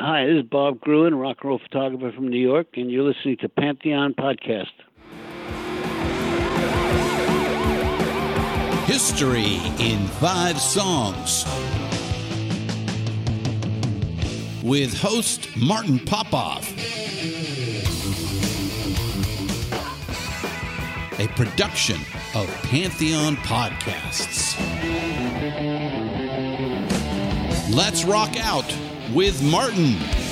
Hi, this is Bob Gruen, rock and roll photographer from New York, and you're listening to Pantheon Podcast. History in Five Songs with host Martin Popoff. A production of Pantheon Podcasts. Let's rock out with Martin.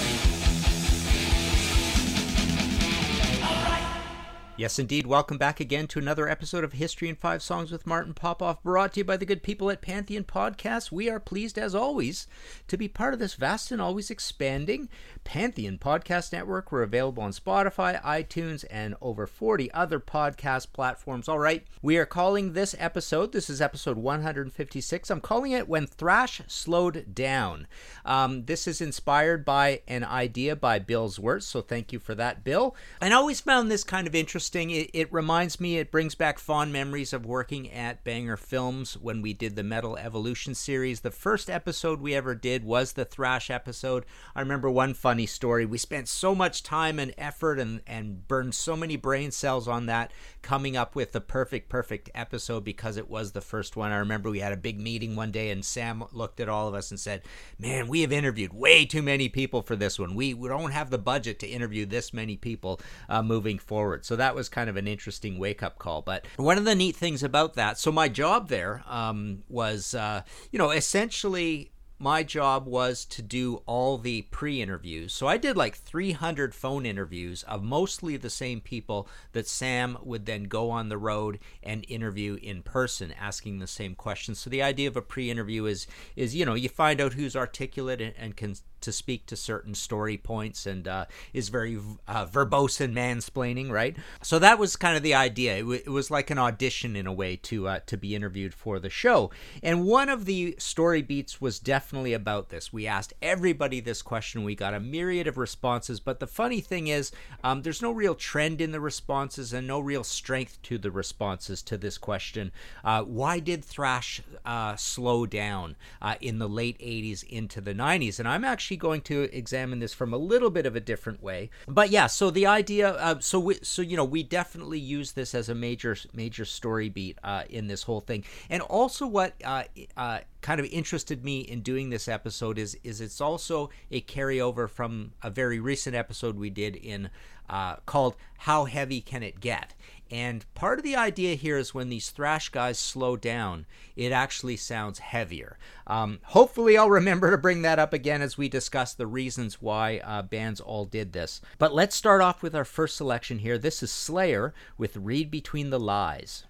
Yes, indeed. Welcome back again to another episode of History in Five Songs with Martin Popoff, brought to you by the good people at Pantheon Podcasts. We are pleased, as always, to be part of this vast and always expanding Pantheon Podcast Network. We're available on Spotify, iTunes, and over 40 other podcast platforms. All right, we are calling this episode, this is episode 156. I'm calling it When Thrash Slowed Down. Um, this is inspired by an idea by Bill Zwerts, so thank you for that, Bill. And I always found this kind of interesting. It, it reminds me, it brings back fond memories of working at Banger Films when we did the Metal Evolution series. The first episode we ever did was the Thrash episode. I remember one funny story. We spent so much time and effort and, and burned so many brain cells on that, coming up with the perfect, perfect episode because it was the first one. I remember we had a big meeting one day and Sam looked at all of us and said, Man, we have interviewed way too many people for this one. We, we don't have the budget to interview this many people uh, moving forward. So that was kind of an interesting wake up call. But one of the neat things about that, so my job there um, was, uh, you know, essentially my job was to do all the pre interviews. So I did like 300 phone interviews of mostly the same people that Sam would then go on the road and interview in person, asking the same questions. So the idea of a pre interview is, is, you know, you find out who's articulate and, and can to speak to certain story points and uh, is very uh, verbose and mansplaining, right? So that was kind of the idea. It, w- it was like an audition in a way to uh, to be interviewed for the show. And one of the story beats was definitely about this. We asked everybody this question. We got a myriad of responses. But the funny thing is, um, there's no real trend in the responses and no real strength to the responses to this question. Uh, why did thrash uh, slow down uh, in the late 80s into the 90s? And I'm actually going to examine this from a little bit of a different way. But yeah, so the idea, uh, so we, so you know, we definitely use this as a major major story beat uh, in this whole thing, and also what uh, uh, kind of interested me in doing this episode is is it's also a carryover from a very recent episode we did in uh, called "How Heavy Can It Get." And part of the idea here is when these thrash guys slow down, it actually sounds heavier. Um, hopefully, I'll remember to bring that up again as we discuss the reasons why uh, bands all did this. But let's start off with our first selection here. This is Slayer with Read Between the Lies.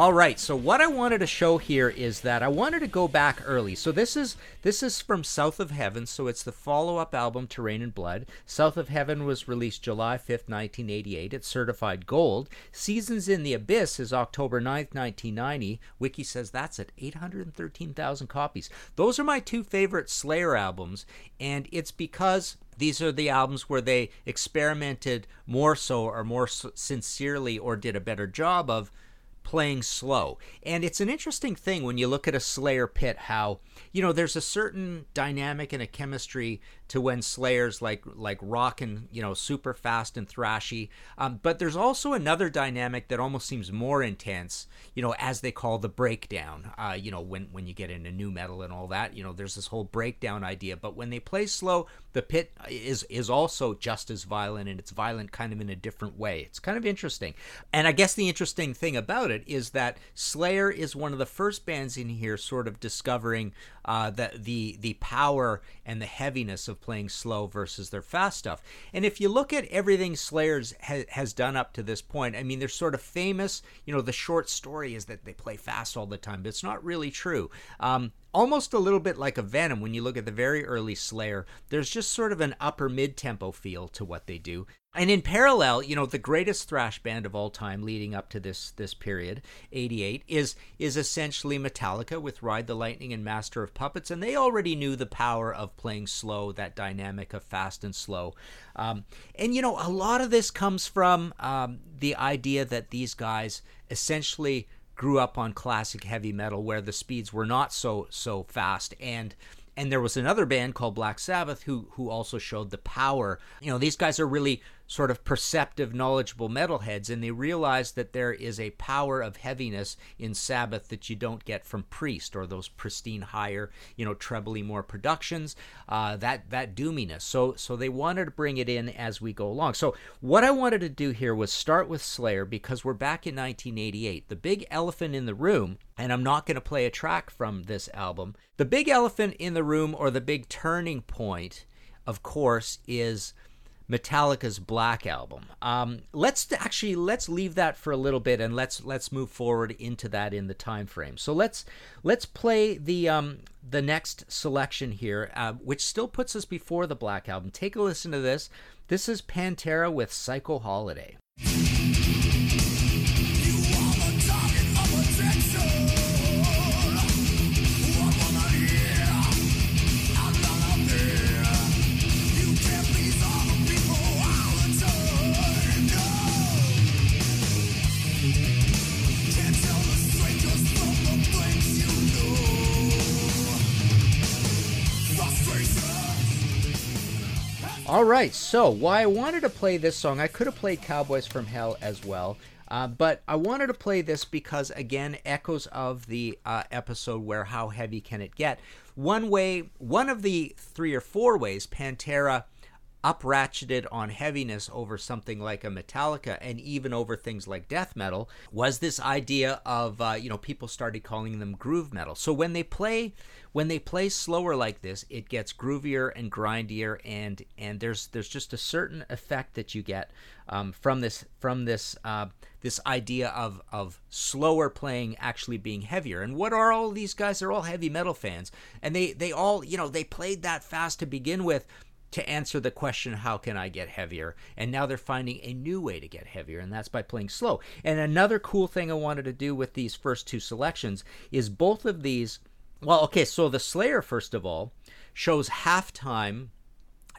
All right. So what I wanted to show here is that I wanted to go back early. So this is this is from South of Heaven. So it's the follow-up album to Reign in Blood. South of Heaven was released July 5th, 1988. It's certified gold. Seasons in the Abyss is October 9th, 1990. Wiki says that's at 813,000 copies. Those are my two favorite Slayer albums, and it's because these are the albums where they experimented more so or more sincerely or did a better job of playing slow. And it's an interesting thing when you look at a Slayer pit how, you know, there's a certain dynamic and a chemistry to when Slayer's like like rocking, you know, super fast and thrashy. Um, but there's also another dynamic that almost seems more intense, you know, as they call the breakdown. Uh, you know, when when you get into nu metal and all that, you know, there's this whole breakdown idea. But when they play slow, the pit is is also just as violent, and it's violent kind of in a different way. It's kind of interesting. And I guess the interesting thing about it is that Slayer is one of the first bands in here sort of discovering uh, the the the power and the heaviness of playing slow versus their fast stuff. And if you look at everything Slayer's ha- has done up to this point, I mean, they're sort of famous. You know, the short story is that they play fast all the time, but it's not really true. Um, almost a little bit like a Venom when you look at the very early Slayer. There's just sort of an upper mid tempo feel to what they do. And in parallel, you know, the greatest thrash band of all time leading up to this this period, 88, is is essentially Metallica with Ride the Lightning and Master of Puppets, and they already knew the power of playing slow, that dynamic of fast and slow. Um, and you know, a lot of this comes from um, the idea that these guys essentially grew up on classic heavy metal where the speeds were not so so fast and and there was another band called Black Sabbath who who also showed the power. You know, these guys are really sort of perceptive, knowledgeable metalheads, and they realize that there is a power of heaviness in Sabbath that you don't get from Priest or those pristine, higher, you know, trebly more productions. Uh, that that doominess. So so they wanted to bring it in as we go along. So what I wanted to do here was start with Slayer because we're back in 1988. The big elephant in the room, and I'm not going to play a track from this album. The big elephant in the room, or the big turning point, of course, is Metallica's Black album. Um, let's actually let's leave that for a little bit and let's let's move forward into that in the time frame. So let's let's play the um, the next selection here, uh, which still puts us before the Black album. Take a listen to this. This is Pantera with Psycho Holiday. All right, so why I wanted to play this song, I could have played Cowboys from Hell as well, uh, but I wanted to play this because, again, echoes of the uh, episode where how heavy can it get. One way, one of the three or four ways Pantera up ratcheted on heaviness over something like a Metallica and even over things like death metal was this idea of uh, you know people started calling them groove metal. So when they play when they play slower like this, it gets groovier and grindier, and and there's there's just a certain effect that you get um, from this from this uh, this idea of of slower playing actually being heavier. And what are all these guys? They're all heavy metal fans, and they they all you know they played that fast to begin with to answer the question, how can I get heavier? And now they're finding a new way to get heavier, and that's by playing slow. And another cool thing I wanted to do with these first two selections is both of these well, okay, so the Slayer, first of all, shows halftime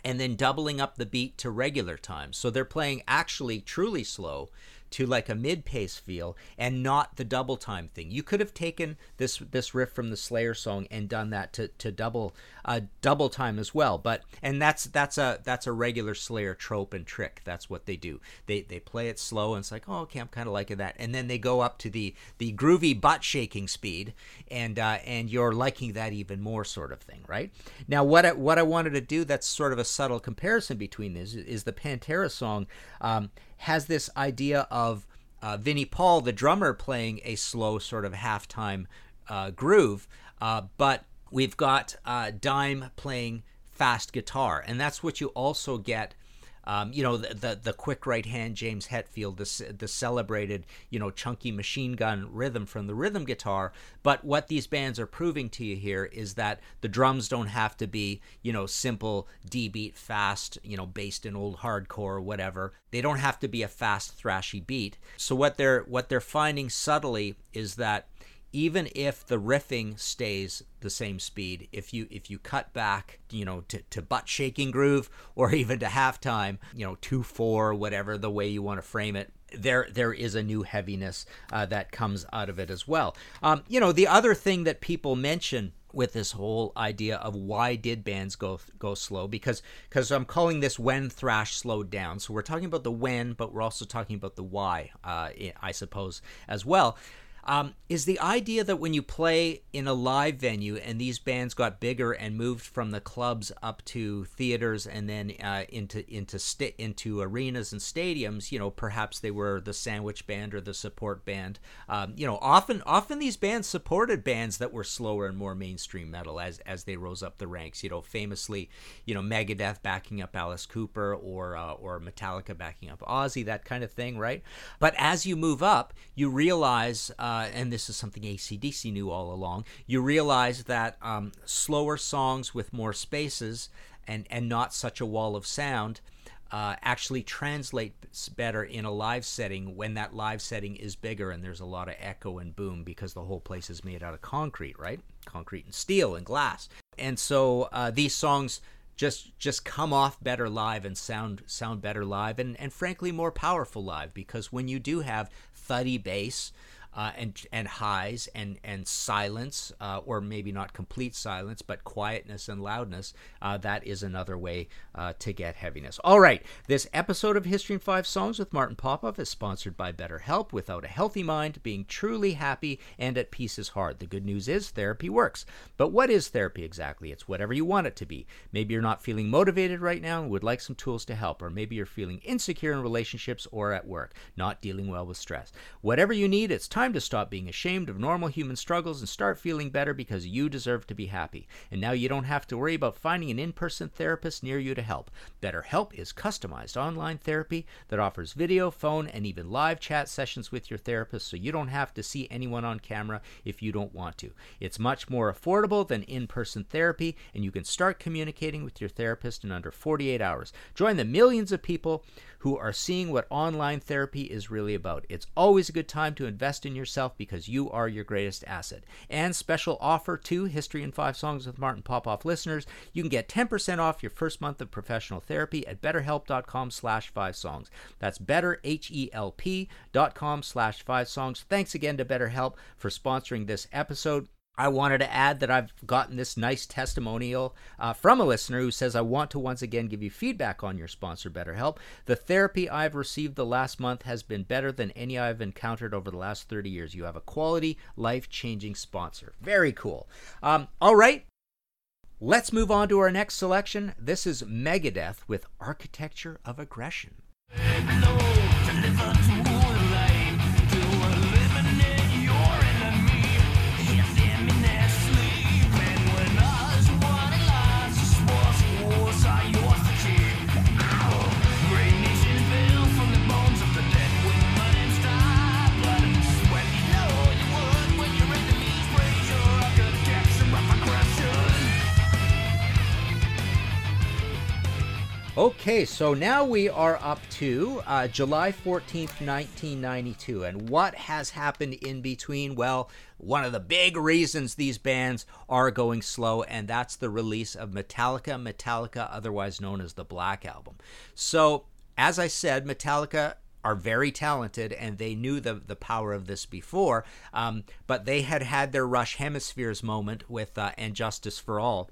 and then doubling up the beat to regular time. So they're playing actually truly slow to like a mid-pace feel and not the double time thing. You could have taken this this riff from the Slayer song and done that to, to double uh, double time as well. But and that's that's a that's a regular Slayer trope and trick. That's what they do. They they play it slow and it's like oh okay I'm kind of liking that, and then they go up to the the groovy butt shaking speed and uh, and you're liking that even more sort of thing, right? Now what I, what I wanted to do that's sort of a subtle comparison between this is the Pantera song. Um, has this idea of uh, Vinnie Paul, the drummer, playing a slow sort of halftime uh, groove, uh, but we've got uh, Dime playing fast guitar, and that's what you also get Um, you know the, the, the quick right hand James Hetfield, the the celebrated you know chunky machine gun rhythm from the rhythm guitar. But what these bands are proving to you here is that the drums don't have to be you know simple D beat fast, you know based in old hardcore or whatever. They don't have to be a fast thrashy beat. So what they're what they're finding subtly is that even if the riffing stays the same speed if you if you cut back you know to, to butt shaking groove or even to halftime you know 2-4 whatever the way you want to frame it there there is a new heaviness uh, that comes out of it as well. Um, you know the other thing that people mention with this whole idea of why did bands go go slow? Because because I'm calling this when thrash slowed down. So we're talking about the when but we're also talking about the why uh, I suppose as well um, is the idea that when you play in a live venue and these bands got bigger and moved from the clubs up to theaters and then uh, into into sta- into arenas and stadiums, you know, perhaps they were the sandwich band or the support band. Um, you know, often often these bands supported bands that were slower and more mainstream metal as as they rose up the ranks. You know, famously, you know, Megadeth backing up Alice Cooper or uh, or Metallica backing up Ozzy, that kind of thing, right? But as you move up, you realize. Uh, uh, and this is something ACDC knew all along, you realize that um, slower songs with more spaces and, and not such a wall of sound uh, actually translates better in a live setting when that live setting is bigger and there's a lot of echo and boom because the whole place is made out of concrete, right? Concrete and steel and glass. And so uh, these songs just just come off better live and sound sound better live and, and frankly more powerful live because when you do have thuddy bass uh, and and highs and and silence, uh, or maybe not complete silence, but quietness and loudness. Uh, that is another way uh, to get heaviness. All right, this episode of History in Five Songs with Martin Popoff is sponsored by BetterHelp. Without a healthy mind, being truly happy and at peace is hard. The good news is therapy works. But what is therapy exactly? It's whatever you want it to be. Maybe you're not feeling motivated right now and would like some tools to help, or maybe you're feeling insecure in relationships or at work, not dealing well with stress. Whatever you need, it's time time to stop being ashamed of normal human struggles and start feeling better because you deserve to be happy. And now you don't have to worry about finding an in person therapist near you to help. BetterHelp is customized online therapy that offers video, phone, and even live chat sessions with your therapist so you don't have to see anyone on camera if you don't want to. It's much more affordable than in person therapy, and you can start communicating with your therapist in under 48 hours. Join the millions of people who are seeing what online therapy is really about. It's always a good time to invest in yourself because you are your greatest asset. And special offer to History in 5 Songs with Martin Popoff listeners, you can get 10% off your first month of professional therapy at betterhelp.com slash 5 songs. That's betterhelp.com slash 5 songs. Thanks again to BetterHelp for sponsoring this episode. I wanted to add that I've gotten this nice testimonial uh, from a listener who says, I want to once again give you feedback on your sponsor, BetterHelp. The therapy I've received the last month has been better than any I've encountered over the last 30 years. You have a quality, life changing sponsor. Very cool. Um, all right. Let's move on to our next selection. This is Megadeth with Architecture of Aggression. Okay, so now we are up to uh, July 14th, 1992. And what has happened in between? Well, one of the big reasons these bands are going slow, and that's the release of Metallica, Metallica, otherwise known as the Black Album. So, as I said, Metallica are very talented and they knew the the power of this before, um, but they had had their Rush Hemispheres moment with uh, And Justice for All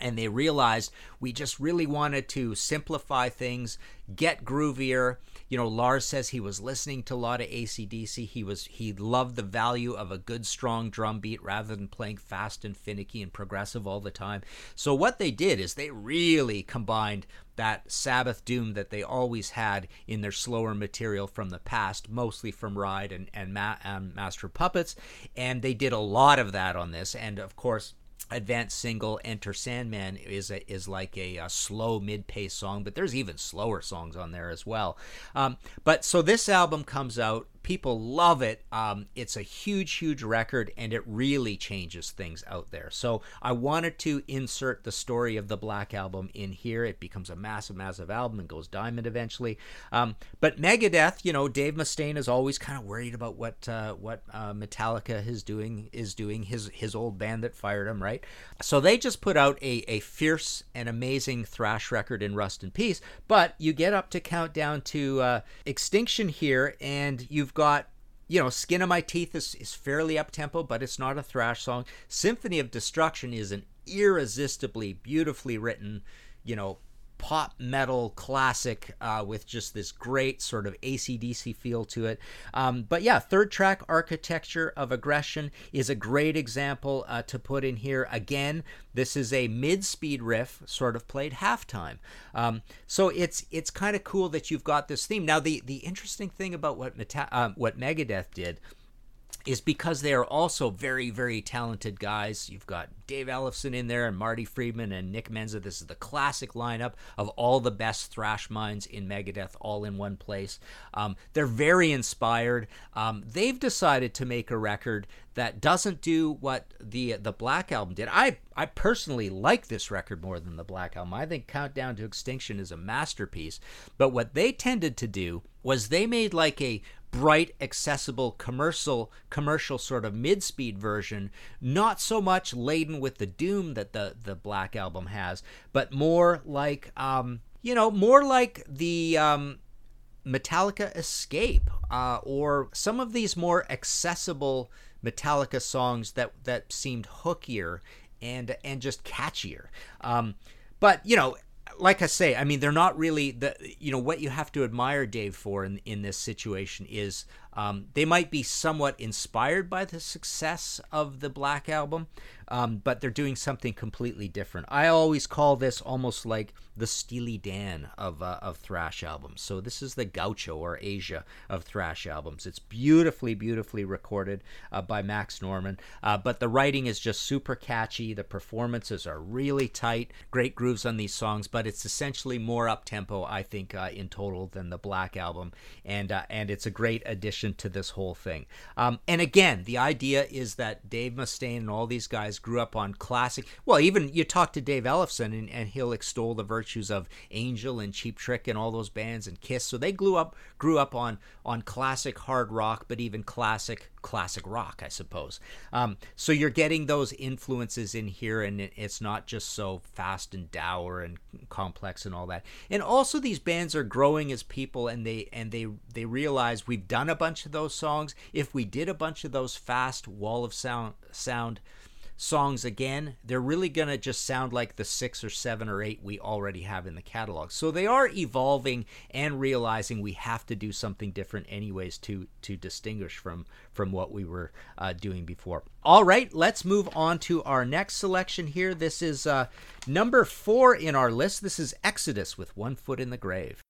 and they realized we just really wanted to simplify things, get groovier. You know, Lars says he was listening to a lot of ACDC. He was he loved the value of a good strong drum beat rather than playing fast and finicky and progressive all the time. So what they did is they really combined that Sabbath doom that they always had in their slower material from the past, mostly from Ride and and, Ma- and Master Puppets, and they did a lot of that on this. And of course, advanced single enter sandman is a, is like a, a slow mid-pace song but there's even slower songs on there as well. Um, but so this album comes out people love it. Um, it's a huge huge record and it really changes things out there. So i wanted to insert the story of the black album in here. It becomes a massive massive album and goes diamond eventually. Um, but megadeth you know dave mustaine is always kind of worried about what uh, what uh, metallica is doing is doing his his old band that fired him right? So they just put out a, a fierce and amazing thrash record in Rust in Peace, but you get up to countdown to uh, Extinction here, and you've got you know, Skin of My Teeth is, is fairly up tempo, but it's not a thrash song. Symphony of Destruction is an irresistibly beautifully written, you know, pop metal classic uh, with just this great sort of ACDC feel to it. Um, but yeah, third track, Architecture of Aggression, is a great example uh, to put in here. Again, this is a mid-speed riff, sort of played halftime. Um, so it's it's kind of cool that you've got this theme. Now, the the interesting thing about what Meta- uh, what Megadeth did is because they are also very, very talented guys. You've got Dave Ellefson in there and Marty Friedman and Nick Menza. This is the classic lineup of all the best thrash minds in Megadeth all in one place. Um, they're very inspired. Um, they've decided to make a record that doesn't do what the the Black album did. I I personally like this record more than the Black album. I think Countdown to Extinction is a masterpiece. But what they tended to do was they made like a bright, accessible commercial commercial sort of mid-speed version, not so much laden with the doom that the the Black album has, but more like um, you know, more like the um, Metallica Escape uh, or some of these more accessible Metallica songs that that seemed hookier and and just catchier. Um, but you know, like I say, I mean, they're not really the you know what you have to admire Dave for in in this situation is um, they might be somewhat inspired by the success of the Black Album, um, but they're doing something completely different. I always call this almost like the Steely Dan of uh, of thrash albums. So this is the Gaucho or Aja of thrash albums. It's beautifully, beautifully recorded uh, by Max Norman, uh, but the writing is just super catchy. The performances are really tight, great grooves on these songs, but it's essentially more up tempo, I think, uh, in total than the Black Album, and uh, and it's a great addition to this whole thing. Um, and again, the idea is that Dave Mustaine and all these guys grew up on classic. Well, even you talk to Dave Ellefson and, and he'll extol the virtues of Angel and Cheap Trick and all those bands and Kiss. So they grew up grew up on on classic hard rock, but even classic classic rock, I suppose. Um, so you're getting those influences in here, and it's not just so fast and dour and complex and all that. And also, these bands are growing as people, and they and they they realize we've done a bunch of those songs. If we did a bunch of those fast wall of sound sound songs again, they're really going to just sound like the six or seven or eight we already have in the catalog. So they are evolving and realizing we have to do something different anyways to to distinguish from from what we were uh, doing before. All right, let's move on to our next selection here. This is uh, number four in our list. This is Exodus with One Foot in the Grave.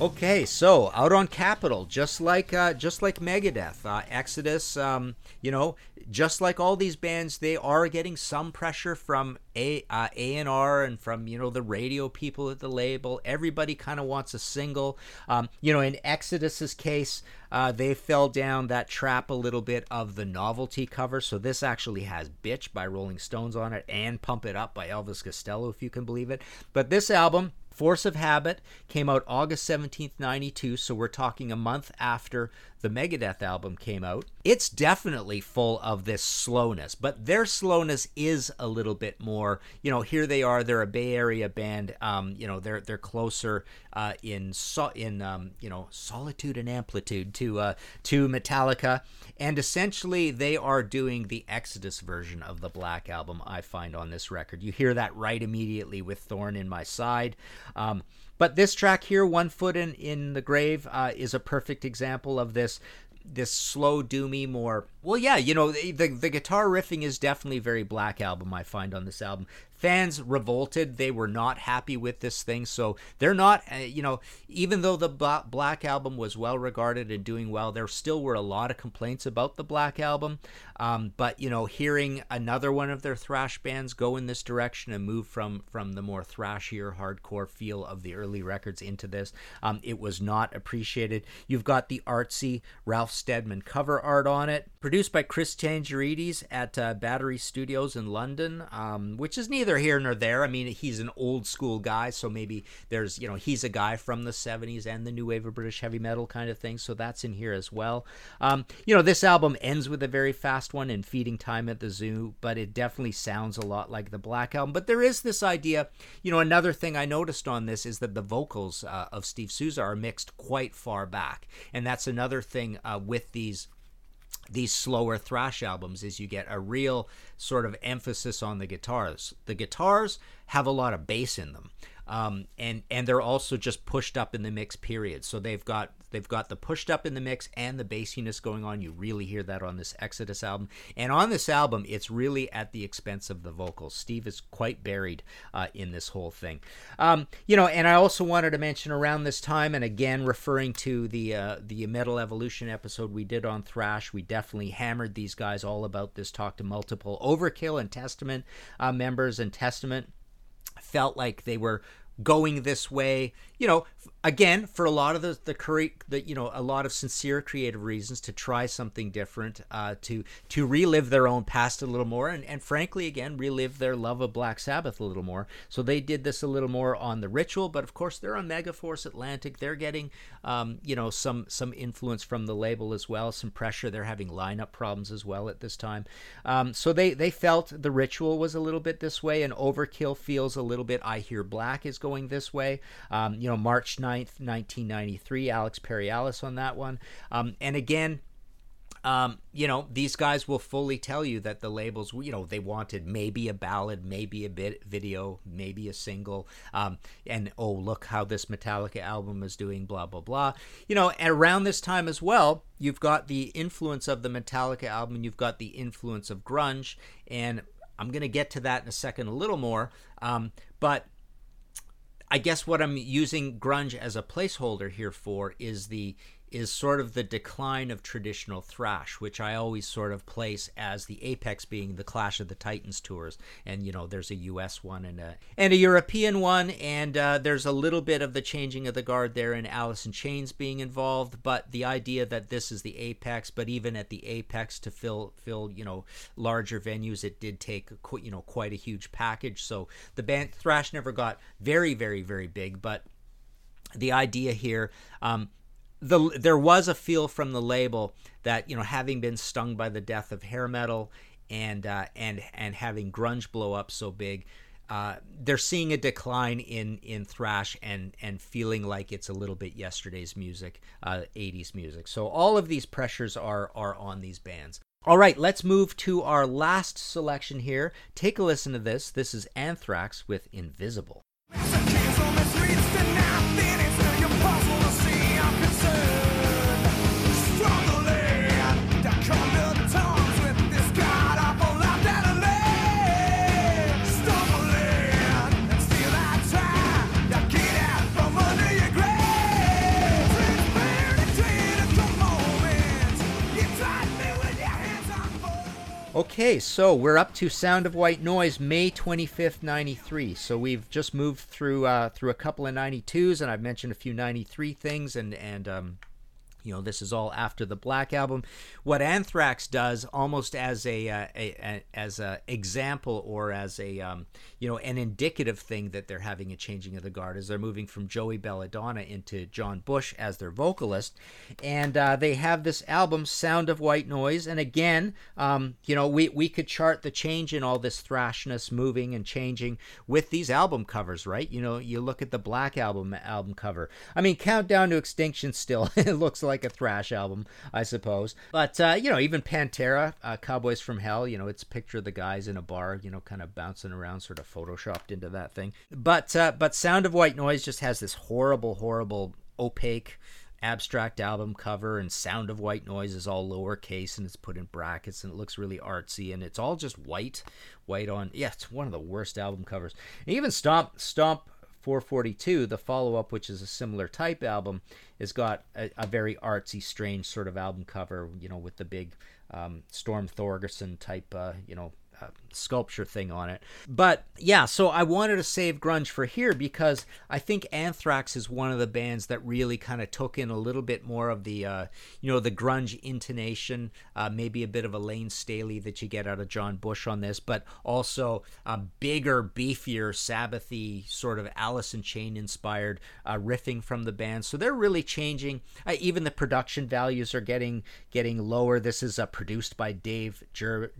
Okay, so out on Capitol, just like uh, just like Megadeth, uh, Exodus, um, you know, just like all these bands, they are getting some pressure from a uh, A and R and from you know the radio people at the label. Everybody kind of wants a single. Um, you know, in Exodus's case, uh, they fell down that trap a little bit of the novelty cover. So this actually has "Bitch" by Rolling Stones on it and "Pump It Up" by Elvis Costello, if you can believe it. But this album Force of Habit came out August 17th, 92, so we're talking a month after the Megadeth album came out, it's definitely full of this slowness, but their slowness is a little bit more. You know, here they are; they're a Bay Area band. Um, you know, they're they're closer uh, in so, in um, you know solitude and amplitude to uh, to Metallica, and essentially they are doing the Exodus version of the Black album. I find on this record, you hear that right immediately with Thorn in My Side. Um, but this track here, One Foot in, in the Grave, uh, is a perfect example of this this slow doomy more well yeah you know the, the, guitar riffing is definitely very black album i find on this album fans revolted. They were not happy with this thing. So they're not, uh, you know, even though the Black Album was well regarded and doing well, there still were a lot of complaints about the Black Album. Um, but, you know, hearing another one of their thrash bands go in this direction and move from, from the more thrashier, hardcore feel of the early records into this, um, it was not appreciated. You've got the artsy Ralph Steadman cover art on it, produced by Chris Tsangarides at uh, Battery Studios in London, um, which is neither neither here nor there. I mean, he's an old school guy, so maybe there's, you know, he's a guy from the 70s and the new wave of British heavy metal kind of thing, so that's in here as well. Um, you know, this album ends with a very fast one in Feeding Time at the Zoo, but it definitely sounds a lot like the Black Album. But there is this idea, you know, another thing I noticed on this is that the vocals uh, of Steve Souza are mixed quite far back, and that's another thing uh, with these these slower thrash albums is you get a real sort of emphasis on the guitars. The guitars have a lot of bass in them. Um, and and they're also just pushed up in the mix period. So they've got they've got the pushed up in the mix and the bassiness going on. You really hear that on this Exodus album, and on this album, it's really at the expense of the vocals. Steve is quite buried uh, in this whole thing, um, you know. And I also wanted to mention around this time, and again referring to the uh, the Metal Evolution episode we did on thrash, we definitely hammered these guys all about this. Talked to multiple Overkill and Testament uh, members, and Testament felt like they were going this way you know again for a lot of the the curry the you know a lot of sincere creative reasons to try something different uh, to to relive their own past a little more and, and frankly again relive their love of black sabbath a little more. So they did this a little more on the ritual but of course they're on megaforce atlantic. They're getting um, you know some some influence from the label as well some pressure. They're having lineup problems as well at this time. Um, so they they felt the ritual was a little bit this way and overkill feels a little bit i hear black is going this way. Um, you march 9th 1993. Alex Perialis on that one. Um, and again, um, you know, these guys will fully tell you that the labels, you know, they wanted maybe a ballad, maybe a bit video, maybe a single, um, and oh, look how this Metallica album is doing, blah blah blah. You know, and around this time as well, you've got the influence of the Metallica album, you've got the influence of grunge, and I'm gonna get to that in a second a little more, um, but I guess what I'm using grunge as a placeholder here for is the is sort of the decline of traditional thrash, which I always sort of place as the apex being the Clash of the Titans tours. And you know, there's a U.S. one and a and a European one, and uh, there's a little bit of the changing of the guard there, and Alice in Chains being involved. But the idea that this is the apex, but even at the apex to fill fill you know larger venues, it did take you know quite a huge package. So the band thrash never got very very very big, but the idea here. Um, the there was a feel from the label that you know having been stung by the death of hair metal and uh, and and having grunge blow up so big uh, they're seeing a decline in in thrash and and feeling like it's a little bit yesterday's music uh, 80s music. So all of these pressures are are on these bands. All right let's move to our last selection here. Take a listen to this. This is anthrax with invisible Okay, so we're up to Sound of White Noise, May 25th, 93. So we've just moved through uh, through a couple of 92s, and I've mentioned a few 93 things, and and um, you know this is all after the black album. What anthrax does almost as a, uh, a, a, as a example or as a um, you know an indicative thing that they're having a changing of the guard is they're moving from joey belladonna into john bush as their vocalist. And uh, they have this album sound of white noise. And again um, you know we, we could chart the change in all this thrashness moving and changing with these album covers right? You know you look at the black album album cover. I mean countdown to extinction still it looks like like a thrash album, I suppose. But uh, you know, even Pantera, uh, Cowboys from Hell, you know, it's picture of the guys in a bar, you know, kind of bouncing around, sort of photoshopped into that thing. But uh, but Sound of White Noise just has this horrible, horrible, opaque abstract album cover and sound of white noise is all lowercase and it's put in brackets and it looks really artsy and it's all just white white on yeah it's one of the worst album covers and even stomp stomp 442, the follow up, which is a similar type album, has got a, a, very artsy, strange sort of album cover, you know, with the big um, Storm Thorgerson type, uh, you know, uh, sculpture thing on it. But yeah, so I wanted to save grunge for here because I think Anthrax is one of the bands that really kind of took in a little bit more of the, uh, you know, the grunge intonation, uh, maybe a bit of a Layne Staley that you get out of John Bush on this, but also a bigger, beefier, Sabbathy sort of Alice in Chain inspired uh, riffing from the band. So they're really changing. Uh, even the production values are getting getting lower. This is uh, produced by Dave Jer-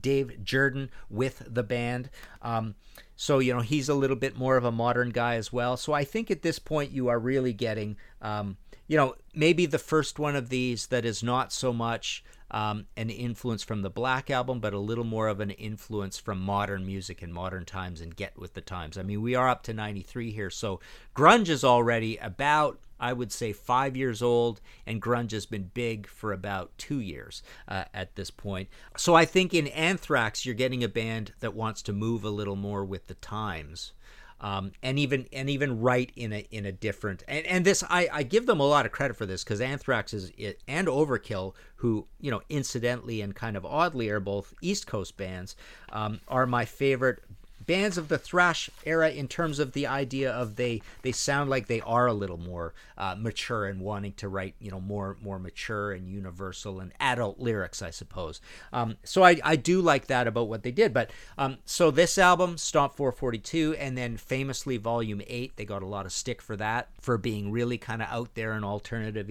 Dave Jerden with the band. Um, so, you know, he's a little bit more of a modern guy as well. So I think at this point you are really getting, um, you know, maybe the first one of these that is not so much um, an influence from the Black Album, but a little more of an influence from modern music and modern times and get with the times. I mean, we are up to 93 here, so grunge is already about I would say five years old, and grunge has been big for about two years uh, at this point. So I think in Anthrax, you're getting a band that wants to move a little more with the times. Um, and even and even write in a in a different and, and this I, I give them a lot of credit for this because Anthrax is and Overkill who you know incidentally and kind of oddly are both East Coast bands um, are my favorite bands of the thrash era in terms of the idea of they they sound like they are a little more uh, mature and wanting to write you know more more mature and universal and adult lyrics I suppose. Um, so I, I do like that about what they did but um, so this album Stomp 442 and then famously Volume 8 they got a lot of stick for that for being really kind of out there and alternative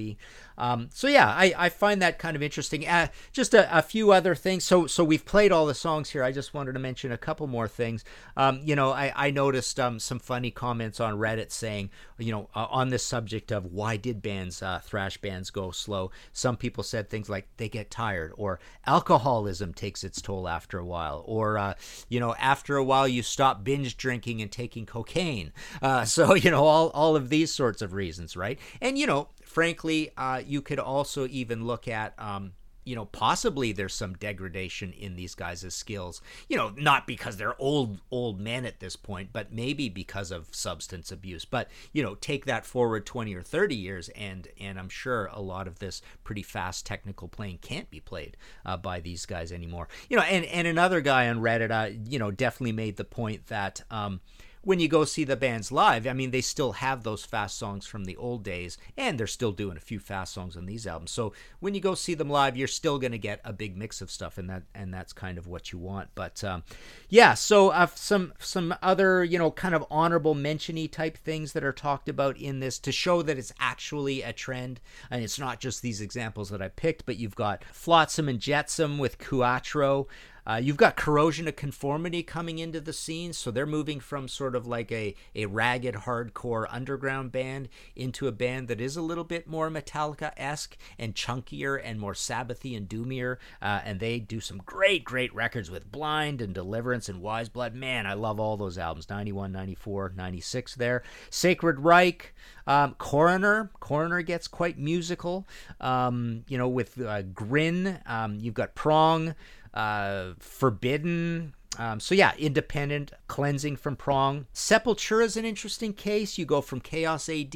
um, so yeah I, I find that kind of interesting. Uh, just a, a few other things. So so we've played all the songs here. I just wanted to mention a couple more things um, you know, I, I noticed um, some funny comments on Reddit saying, you know, uh, on this subject of why did bands, uh, thrash bands, go slow. Some people said things like they get tired, or alcoholism takes its toll after a while, or uh, you know, after a while you stop binge drinking and taking cocaine. Uh, so you know, all all of these sorts of reasons, right? And you know, frankly, uh, you could also even look at. Um, you know, possibly there's some degradation in these guys' skills. You know, not because they're old old men at this point, but maybe because of substance abuse. But you know, take that forward 20 or 30 years, and and I'm sure a lot of this pretty fast technical playing can't be played uh, by these guys anymore. You know, and and another guy on Reddit, uh, you know, definitely made the point that. Um, when you go see the bands live, I mean, they still have those fast songs from the old days, and they're still doing a few fast songs on these albums. So when you go see them live, you're still going to get a big mix of stuff, and that and that's kind of what you want. But um, yeah, so uh, some some other you know kind of honorable mentiony type things that are talked about in this to show that it's actually a trend, and it's not just these examples that I picked, but you've got Flotsam and Jetsam with Cuatro. Uh, you've got corrosion of conformity coming into the scene, so they're moving from sort of like a, a ragged hardcore underground band into a band that is a little bit more Metallica esque and chunkier and more Sabbathy and doomier. Uh, and they do some great, great records with Blind and Deliverance and Wise Blood. Man, I love all those albums 91, 94, 96 there. Sacred Reich, um, Coroner. Coroner gets quite musical, um, you know, with uh, Grin. Um, you've got Prong uh, Forbidden. Um, so yeah, independent cleansing from prong. Sepultura is an interesting case. You go from Chaos AD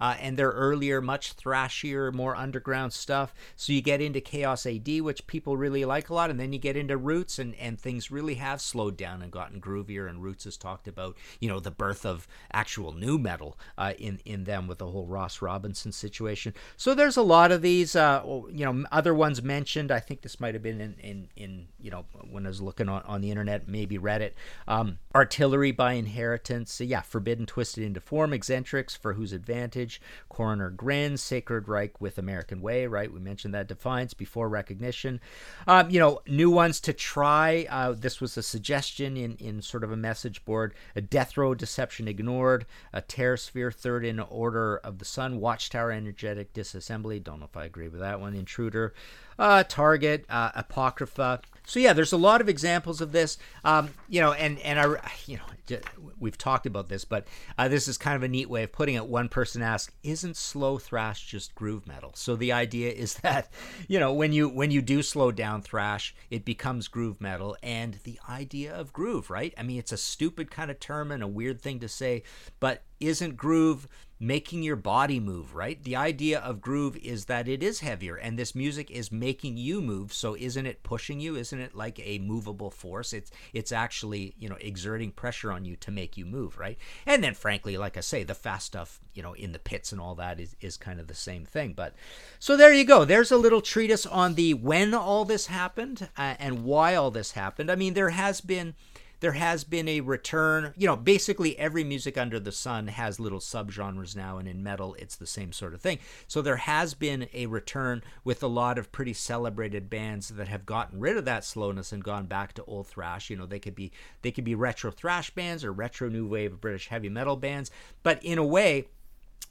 uh, and their earlier, much thrashier, more underground stuff. So you get into Chaos AD, which people really like a lot, and then you get into Roots, and and things really have slowed down and gotten groovier. And Roots has talked about you know the birth of actual nu metal uh, in in them with the whole Ross Robinson situation. So there's a lot of these. Uh, you know, other ones mentioned. I think this might have been in in, in you know when I was looking on, on the internet, maybe Reddit. Um, artillery by inheritance. So yeah, forbidden, twisted into form. Xentrix for whose advantage. Coroner grins. Sacred Reich with American Way. Right, we mentioned that defiance before recognition. Um, you know, new ones to try. Uh, this was a suggestion in in sort of a message board. A death row deception ignored. A terror sphere third in order of the sun. Watchtower energetic disassembly. Don't know if I agree with that one. Intruder uh, Target, uh, Apocrypha. So yeah, there's a lot of examples of this. Um, you know, and and I, you know, we've talked about this, but uh, this is kind of a neat way of putting it. One person asked, "Isn't slow thrash just groove metal?" So the idea is that, you know, when you when you do slow down thrash, it becomes groove metal, and the idea of groove, right? I mean, it's a stupid kind of term and a weird thing to say, but isn't groove making your body move, right? The idea of groove is that it is heavier and this music is making you move, so isn't it pushing you? Isn't it like a movable force? It's it's actually, you know, exerting pressure on you to make you move, right? And then frankly, like I say, the fast stuff, you know, in the pits and all that is is kind of the same thing. But so there you go. There's a little treatise on the when all this happened uh, and why all this happened. I mean, there has been there has been a return. You know, basically every music under the sun has little subgenres now, and in metal, it's the same sort of thing. So there has been a return with a lot of pretty celebrated bands that have gotten rid of that slowness and gone back to old thrash. You know, they could be they could be retro thrash bands or retro new wave British heavy metal bands, but in a way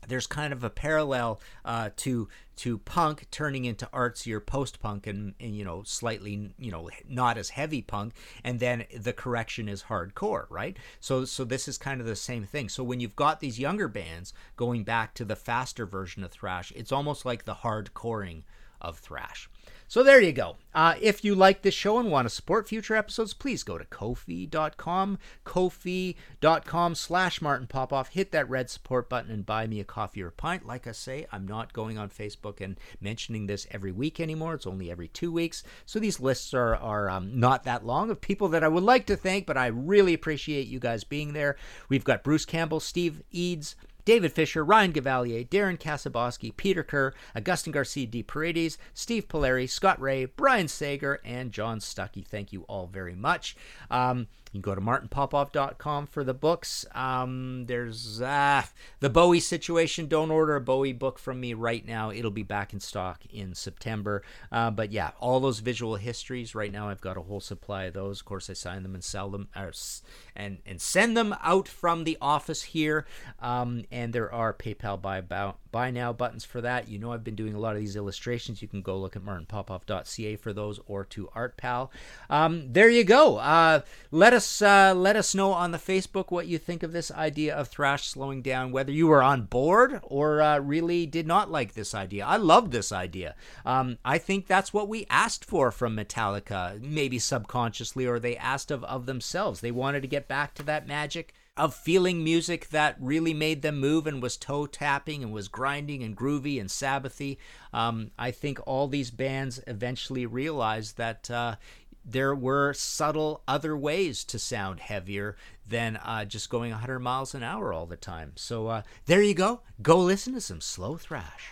there's kind of a parallel uh, to to punk turning into artsier post punk and, and, you know slightly you know not as heavy punk and then the correction is hardcore right? So so this is kind of the same thing. So when you've got these younger bands going back to the faster version of thrash it's almost like the hardcoring of thrash so there you go. Uh, if you like this show and want to support future episodes, please go to Ko-fi.com, Ko-fi.com slash Martin Popoff. Hit that red support button and buy me a coffee or a pint. Like I say, I'm not going on Facebook and mentioning this every week anymore. It's only every two weeks. So these lists are, are um, not that long of people that I would like to thank, but I really appreciate you guys being there. We've got Bruce Campbell, Steve Eads, David Fisher, Ryan Gavalier, Darren Kasaboski, Peter Kerr, Augustin Garcia de Paredes, Steve Polari, Scott Ray, Brian Sager, and John Stuckey. Thank you all very much. Um, you can go to martinpopoff.com for the books. Um, there's uh, the Bowie situation. Don't order a Bowie book from me right now. It'll be back in stock in September. Uh, but yeah, all those visual histories right now, I've got a whole supply of those. Of course, I sign them and sell them and and send them out from the office here. Um, and there are PayPal buy buy now buttons for that. You know, I've been doing a lot of these illustrations. You can go look at martinpopoff.ca for those or to ArtPal. Um, there you go. Uh, let us uh, let us know on the Facebook what you think of this idea of thrash slowing down. Whether you were on board or uh, really did not like this idea. I love this idea. Um, I think that's what we asked for from Metallica, maybe subconsciously, or they asked of of themselves. They wanted to get back to that magic of feeling music that really made them move and was toe tapping and was grinding and groovy and Sabbathy. Um, I think all these bands eventually realized that uh, there were subtle other ways to sound heavier than uh, just going 100 miles an hour all the time. So uh, there you go. Go listen to some slow thrash.